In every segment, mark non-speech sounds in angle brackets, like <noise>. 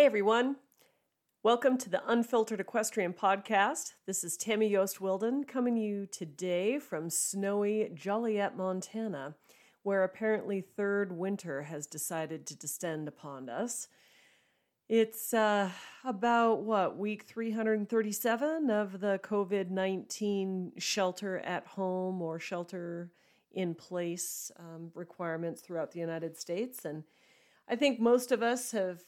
Hey everyone. Welcome to the Unfiltered Equestrian Podcast. This is Tammy Yost Wilden coming to you today from snowy Joliet, Montana, where apparently third winter has decided to descend upon us. It's uh, about what, week 337 of the COVID 19 shelter at home or shelter in place um, requirements throughout the United States. And I think most of us have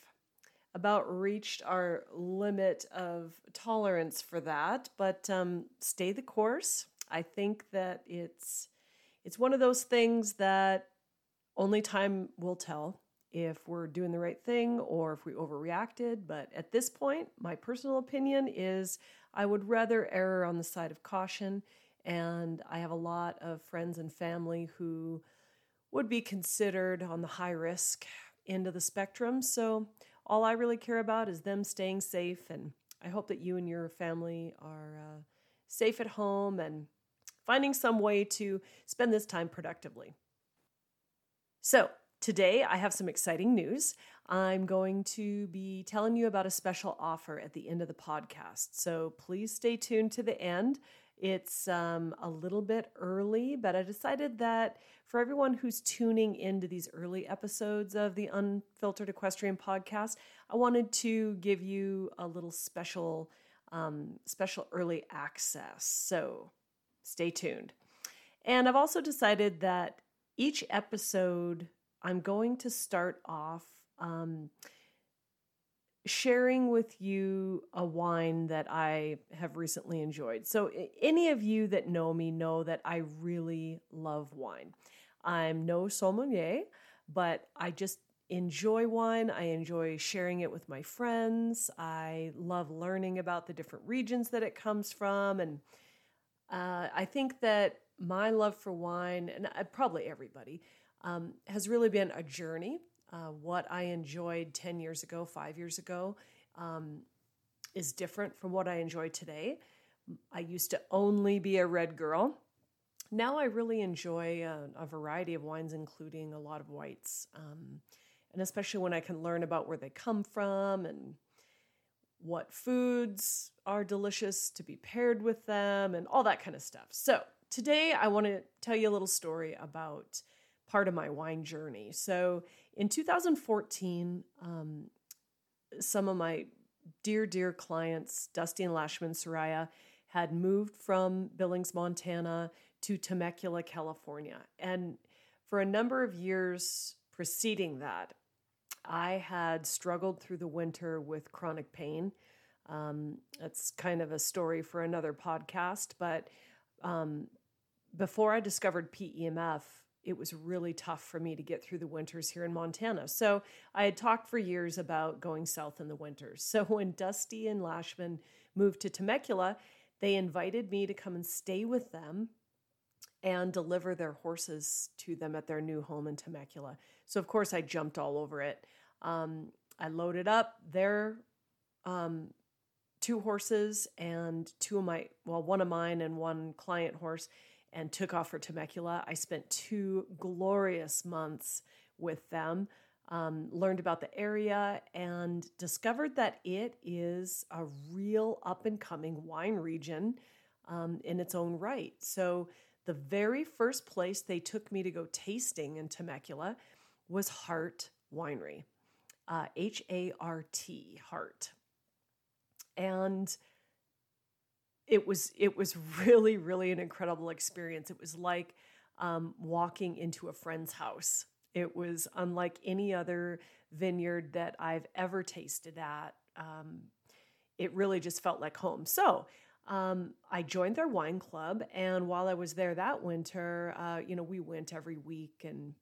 about reached our limit of tolerance for that, but um, stay the course. I think that it's it's one of those things that only time will tell if we're doing the right thing or if we overreacted. But at this point, my personal opinion is I would rather err on the side of caution. And I have a lot of friends and family who would be considered on the high risk end of the spectrum. So all I really care about is them staying safe. And I hope that you and your family are uh, safe at home and finding some way to spend this time productively. So, today I have some exciting news. I'm going to be telling you about a special offer at the end of the podcast. So, please stay tuned to the end. It's um, a little bit early, but I decided that for everyone who's tuning into these early episodes of the Unfiltered Equestrian podcast, I wanted to give you a little special, um, special early access. So stay tuned. And I've also decided that each episode, I'm going to start off. Um, sharing with you a wine that I have recently enjoyed. So, any of you that know me know that I really love wine. I'm no sommelier, but I just enjoy wine. I enjoy sharing it with my friends. I love learning about the different regions that it comes from. And uh, I think that my love for wine, and uh, probably everybody, um, has really been a journey uh, what I enjoyed 10 years ago, five years ago, um, is different from what I enjoy today. I used to only be a red girl. Now I really enjoy a, a variety of wines, including a lot of whites. Um, and especially when I can learn about where they come from and what foods are delicious to be paired with them and all that kind of stuff. So, today I want to tell you a little story about part of my wine journey. So, in 2014, um, some of my dear, dear clients, Dusty and Lashman Soraya, had moved from Billings, Montana to Temecula, California. And for a number of years preceding that, I had struggled through the winter with chronic pain. Um, that's kind of a story for another podcast. But um, before I discovered PEMF, it was really tough for me to get through the winters here in Montana. So I had talked for years about going south in the winters. <laughs> So when Dusty and Lashman moved to Temecula, they invited me to come and stay with them and deliver their horses to them at their new home in Temecula. So of course I jumped all over it. Um, I loaded up their um, two horses and two of my well one of mine and one client horse and took off for Temecula. I spent two glorious months with them, um, learned about the area, and discovered that it is a real up and coming wine region um, in its own right. So, the very first place they took me to go tasting in Temecula was Hart Winery, uh, H A R T, Hart. And it was it was really really an incredible experience. It was like um, walking into a friend's house. It was unlike any other vineyard that I've ever tasted at. Um, it really just felt like home. So um, I joined their wine club, and while I was there that winter, uh, you know, we went every week and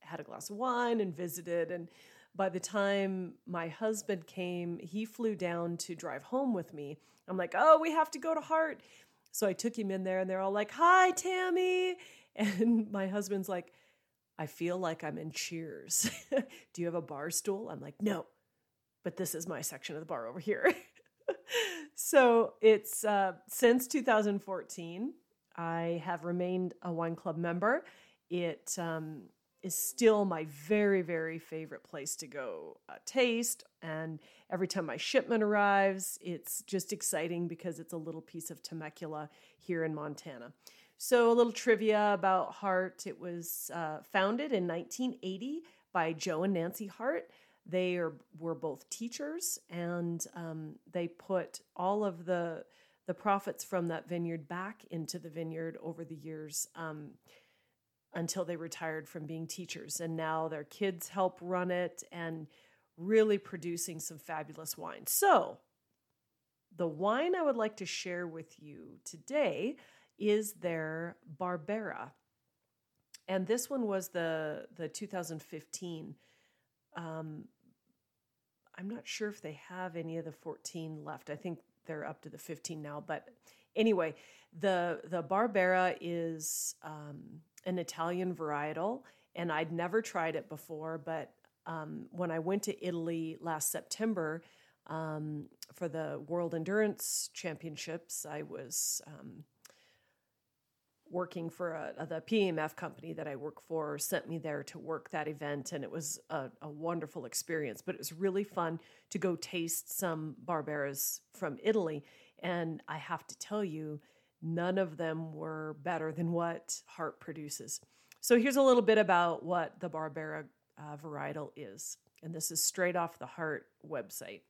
had a glass of wine and visited. And by the time my husband came, he flew down to drive home with me. I'm like, oh, we have to go to Hart. So I took him in there and they're all like, hi, Tammy. <laughs> And my husband's like, I feel like I'm in Cheers. <laughs> Do you have a bar stool? I'm like, no, but this is my section of the bar over here. <laughs> so it's uh, since 2014, I have remained a wine club member. It um, is still my very, very favorite place to go uh, taste. And every time my shipment arrives, it's just exciting because it's a little piece of Temecula here in Montana. So, a little trivia about Hart it was uh, founded in 1980 by Joe and Nancy Hart. They are, were both teachers, and um, they put all of the the profits from that vineyard back into the vineyard over the years. Um, until they retired from being teachers. And now their kids help run it and really producing some fabulous wine. So, the wine I would like to share with you today is their Barbera. And this one was the, the 2015. Um, I'm not sure if they have any of the 14 left. I think they're up to the 15 now. But anyway, the the Barbera is um, an Italian varietal, and I'd never tried it before. But um, when I went to Italy last September um, for the World Endurance Championships, I was um, working for a, the PEMF company that I work for sent me there to work that event, and it was a, a, wonderful experience. But it was really fun to go taste some Barberas from Italy, and I have to tell you, none of them were better than what Hart produces. So here's a little bit about what the Barbera uh, varietal is, and this is straight off the Hart website.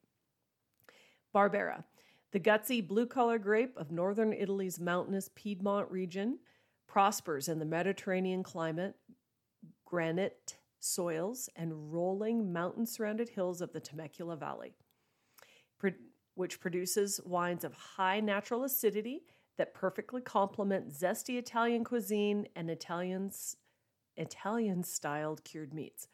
Barbera, the gutsy blue collar grape of northern Italy's mountainous Piedmont region, prospers in the Mediterranean climate, granite soils, and rolling mountain surrounded hills of the Temecula Valley, which produces wines of high natural acidity that perfectly complement zesty Italian cuisine and Italians Italian styled cured meats.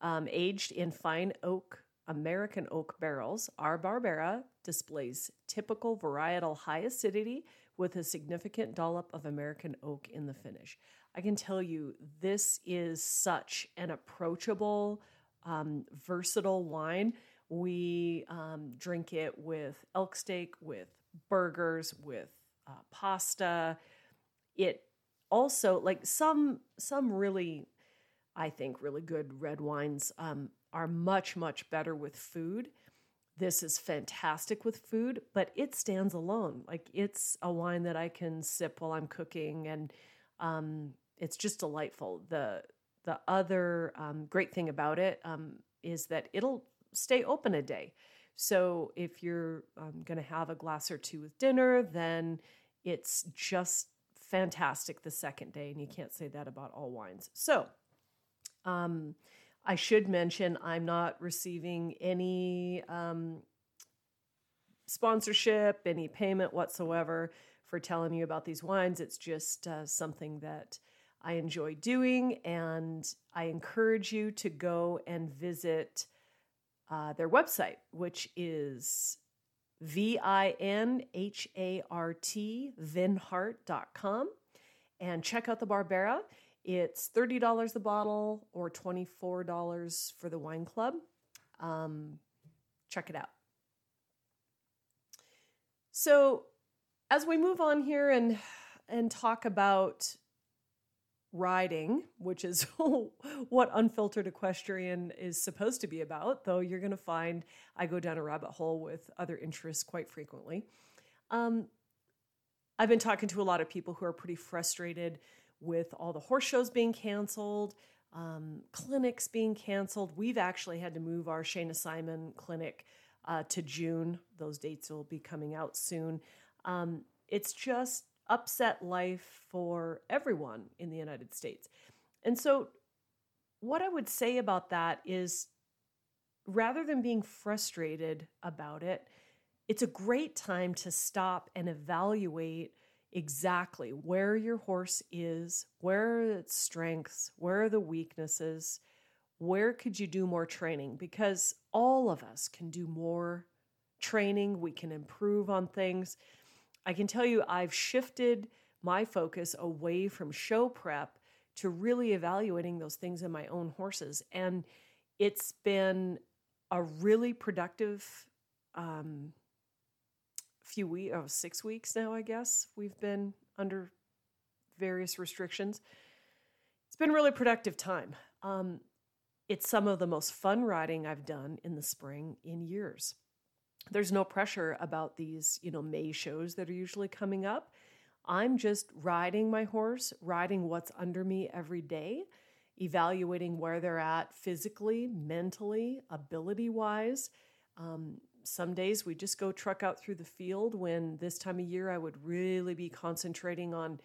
Um, aged in fine oak American oak barrels, our Barbera displays typical varietal high acidity with a significant dollop of American oak in the finish. I can tell you, this is such an approachable, um, versatile wine. We um, drink it with elk steak, with burgers, with uh, pasta. It also like some some really, I think really good red wines um, are much much better with food. This is fantastic with food, but it stands alone. Like it's a wine that I can sip while I'm cooking, and um, it's just delightful. the The other um, great thing about it um, is that it'll stay open a day. So if you're um, going to have a glass or two with dinner, then it's just fantastic the second day, and you can't say that about all wines. So, um, I should mention I'm not receiving any um, sponsorship, any payment whatsoever for telling you about these wines. It's just uh, something that I enjoy doing, and I encourage you to go and visit uh, their website, which is V I N H A R T, vinhart.com, and check out the Barbera. It's $30 the bottle or $24 for the wine club. Um, check it out. So, as we move on here and and talk about riding, which is <laughs> what unfiltered equestrian is supposed to be about, though you're going to find I go down a rabbit hole with other interests quite frequently. Um, I've been talking to a lot of people who are pretty frustrated with all the horse shows being canceled, um, clinics being canceled. We've actually had to move our Shana Simon clinic uh, to June. Those dates will be coming out soon. Um, it's just upset life for everyone in the United States. And so, what I would say about that is rather than being frustrated about it, it's a great time to stop and evaluate exactly where your horse is, where are its strengths, where are the weaknesses, where could you do more training? Because all of us can do more training, we can improve on things. I can tell you, I've shifted my focus away from show prep to really evaluating those things in my own horses. And it's been a really productive um, few weeks, oh, six weeks now, I guess. We've been under various restrictions. It's been really productive time. Um, it's some of the most fun riding I've done in the spring in years. There's no pressure about these, you know, May shows that are usually coming up. I'm just riding my horse, riding what's under me every day, evaluating where they're at physically, mentally, ability wise. Um, some days we just go truck out through the field when this time of year I would really be concentrating on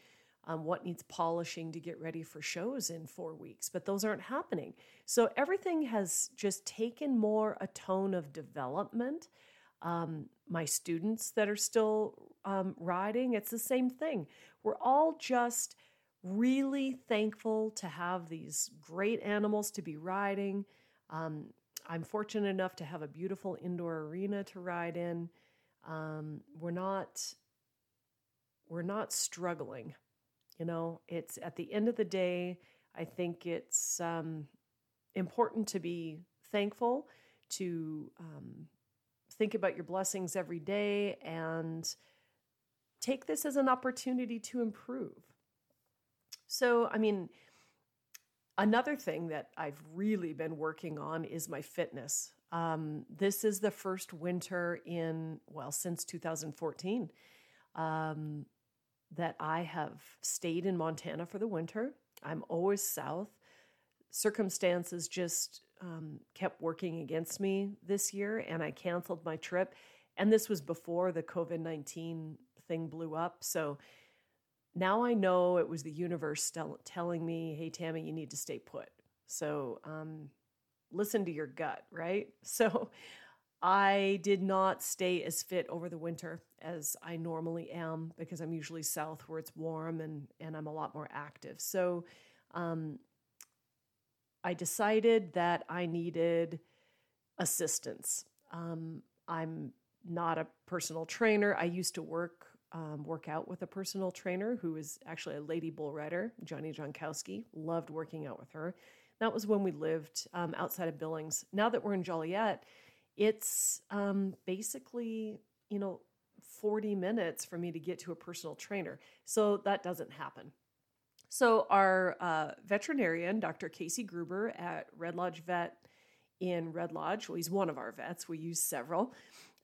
um, what needs polishing to get ready for shows in four weeks, but those aren't happening. So everything has just taken more a tone of development. Um, my students that are still um, riding, it's the same thing. We're all just really thankful to have these great animals to be riding. Um, I'm fortunate enough to have a beautiful indoor arena to ride in. Um, we're not we're not struggling you know, it's at the end of the day, I think it's um, important to be thankful, to um, think about your blessings every day, and take this as an opportunity to improve. So, I mean, another thing that I've really been working on is my fitness. Um, this is the first winter in, well, since 2014. Um, that I have stayed in Montana for the winter. I'm always south. Circumstances just um, kept working against me this year, and I canceled my trip. And this was before the COVID 19 thing blew up. So now I know it was the universe telling me, hey, Tammy, you need to stay put. So um, listen to your gut, right? <laughs> So I did not stay as fit over the winter as I normally am because I'm usually south where it's warm and, and I'm a lot more active. So um, I decided that I needed assistance. Um, I'm not a personal trainer. I used to work um, work out with a personal trainer who is actually a lady bull rider, Jonnie Jonckowski. Loved working out with her. That was when we lived um, outside of Billings. Now that we're in Joliet, it's um, basically, you know, 40 minutes for me to get to a personal trainer. So that doesn't happen. So, our uh, veterinarian, Dr. Casey Gruber at Red Lodge Vet in Red Lodge, well, he's one of our vets, we use several.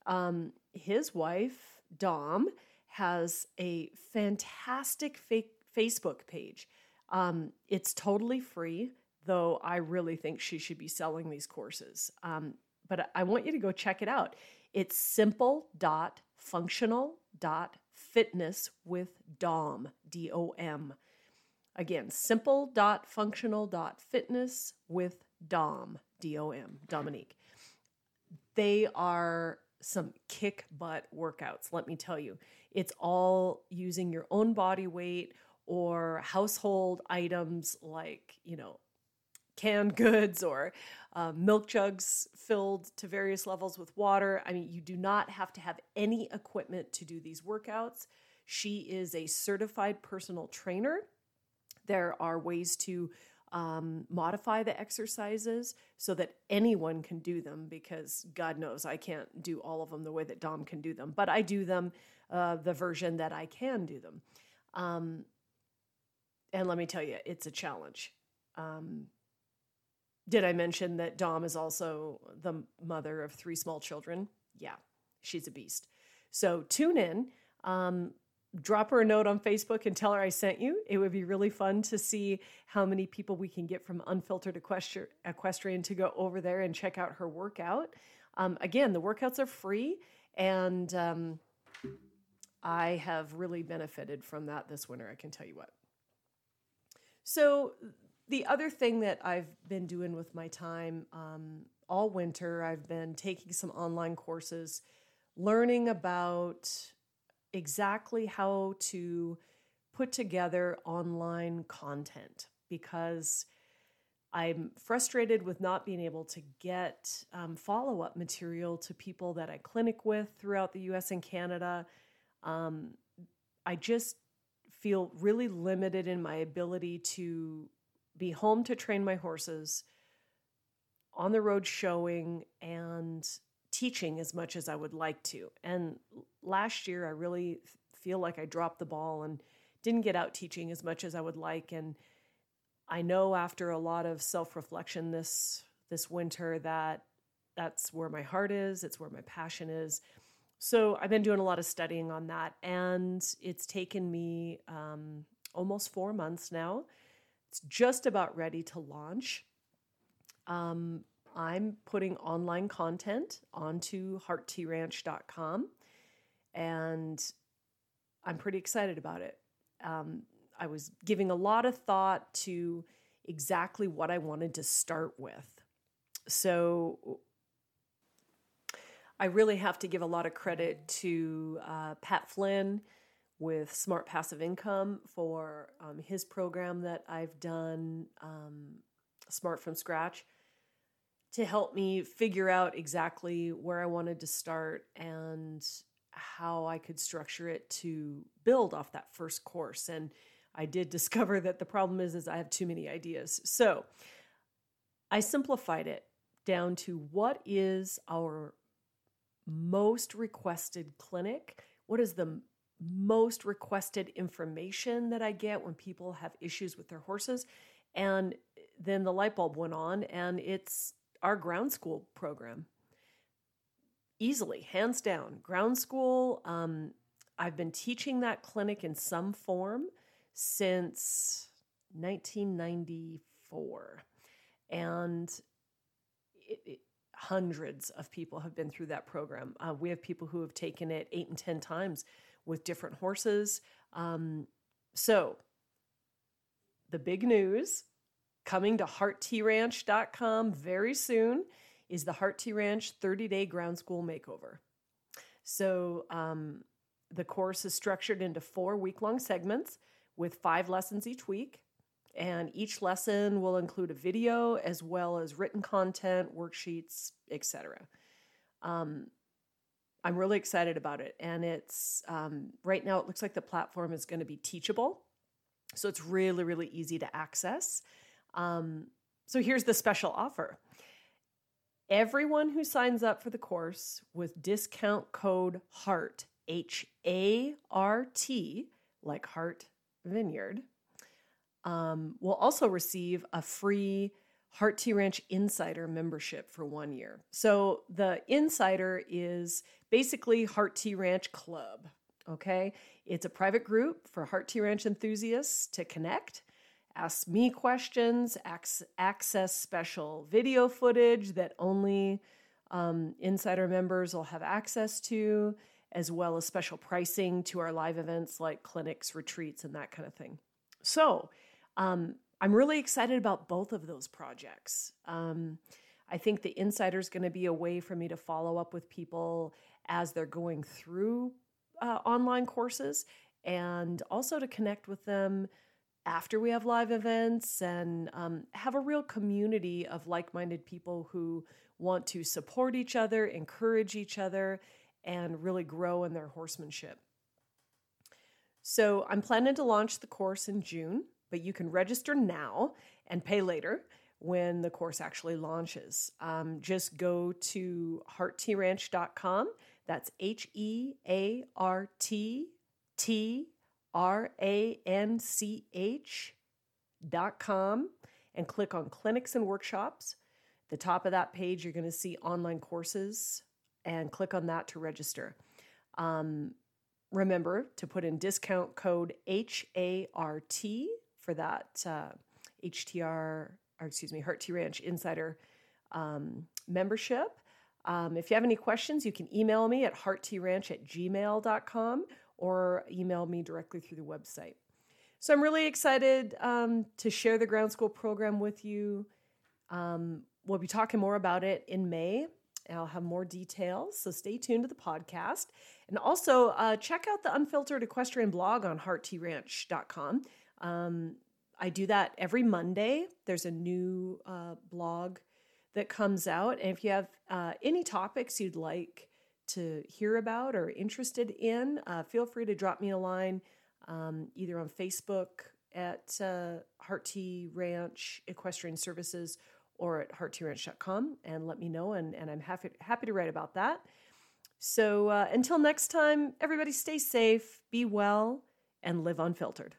Um, his wife, Dom, has a fantastic fake Facebook page. Um, it's totally free, though I really think she should be selling these courses. Um, but I want you to go check it out. It's simple.functional.fitness with DOM, D O M. Again, simple.functional.fitness with DOM, D O M, Dominique. They are some kick butt workouts, let me tell you. It's all using your own body weight or household items like, you know, canned goods or uh, milk jugs filled to various levels with water. I mean, you do not have to have any equipment to do these workouts. She is a certified personal trainer. There are ways to um, modify the exercises so that anyone can do them because God knows I can't do all of them the way that Dom can do them, but I do them uh, the version that I can do them. Um, and let me tell you, it's a challenge. Um, did I mention that Dom is also the mother of three small children? Yeah, she's a beast. So tune in. Drop her a note on Facebook and tell her I sent you. It would be really fun to see how many people we can get from Unfiltered Equestrian to go over there and check out her workout. Um, again, the workouts are free, and um, I have really benefited from that this winter, I can tell you what. So, the other thing that I've been doing with my time um, all winter, I've been taking some online courses, learning about exactly how to put together online content because I'm frustrated with not being able to get um, follow up material to people that I clinic with throughout the US and Canada. Um, I just feel really limited in my ability to be home to train my horses, on the road showing, and teaching as much as I would like to. And last year, I really feel like I dropped the ball and didn't get out teaching as much as I would like. And I know after a lot of self reflection this this winter that that's where my heart is, it's where my passion is. So I've been doing a lot of studying on that, and it's taken me um, almost four months now. It's just about ready to launch. Um, I'm putting online content onto hearttranch.com, and I'm pretty excited about it. Um, I was giving a lot of thought to exactly what I wanted to start with. So I really have to give a lot of credit to uh, Pat Flynn with Smart Passive Income for um, his program that I've done, um, Smart from Scratch, to help me figure out exactly where I wanted to start and how I could structure it to build off that first course. And I did <laughs> discover that the problem is, is I have too many ideas. So I simplified it down to what is our most requested clinic? What is the most requested information that I get when people have issues with their horses? And then the light bulb went on, and it's our ground school program. Easily, hands down, ground school. Um, I've been teaching that clinic in some form since 1994. And it, it, hundreds of people have been through that program. Uh, we have people who have taken it eight and 10 times with different horses. Um, so, the big news coming to hearttranch.com very soon is the Heart T Ranch 30 day ground school makeover. So, um, the course is structured into four week long segments with five lessons each week and each lesson will include a video as well as written content, worksheets, etc. Um, I'm really excited about it, and it's um, right now. It looks like the platform is going to be teachable, so it's really really easy to access. Um, so here's the special offer. Everyone who signs up for the course with discount code HART, H A R T, like Hart Vineyard, um, will also receive a free Heart T Ranch Insider membership for one year. So the Insider is basically Heart T Ranch Club. Okay, it's a private group for Heart T Ranch enthusiasts to connect, ask me questions, access special video footage that only um, Insider members will have access to, as well as special pricing to our live events like clinics, retreats, and that kind of thing. So um, I'm really excited about both of those projects. Um, I think the Insider is going to be a way for me to follow up with people as they're going through uh, online courses and also to connect with them after we have live events and um, have a real community of like minded people who want to support each other, encourage each other, and really grow in their horsemanship. So I'm planning to launch the course in June but you can register now and pay later when the course actually launches. Um, just go to hearttranch.com. That's H E A R T T R A N C H dot com and click on clinics and workshops. the top of that page, you're going to see online courses and click on that to register. Um, remember to put in discount code HART for that uh, HTR, or excuse me, Heart T Ranch Insider um, membership. Um, if you have any questions, you can email me at hearttranch at gmail.com or email me directly through the website. So I'm really excited um, to share the ground school program with you. Um, we'll be talking more about it in May. I'll have more details, so stay tuned to the podcast. And also uh, check out the Unfiltered Equestrian blog on hearttranch.com. Um, I do that every Monday. There's a new uh, blog that comes out. And if you have uh, any topics you'd like to hear about or interested in, uh, feel free to drop me a line um, either on Facebook at uh, Heart T Ranch Equestrian Services or at hearttranch.com and let me know. And, and I'm happy, happy to write about that. So uh, until next time, everybody stay safe, be well, and live unfiltered.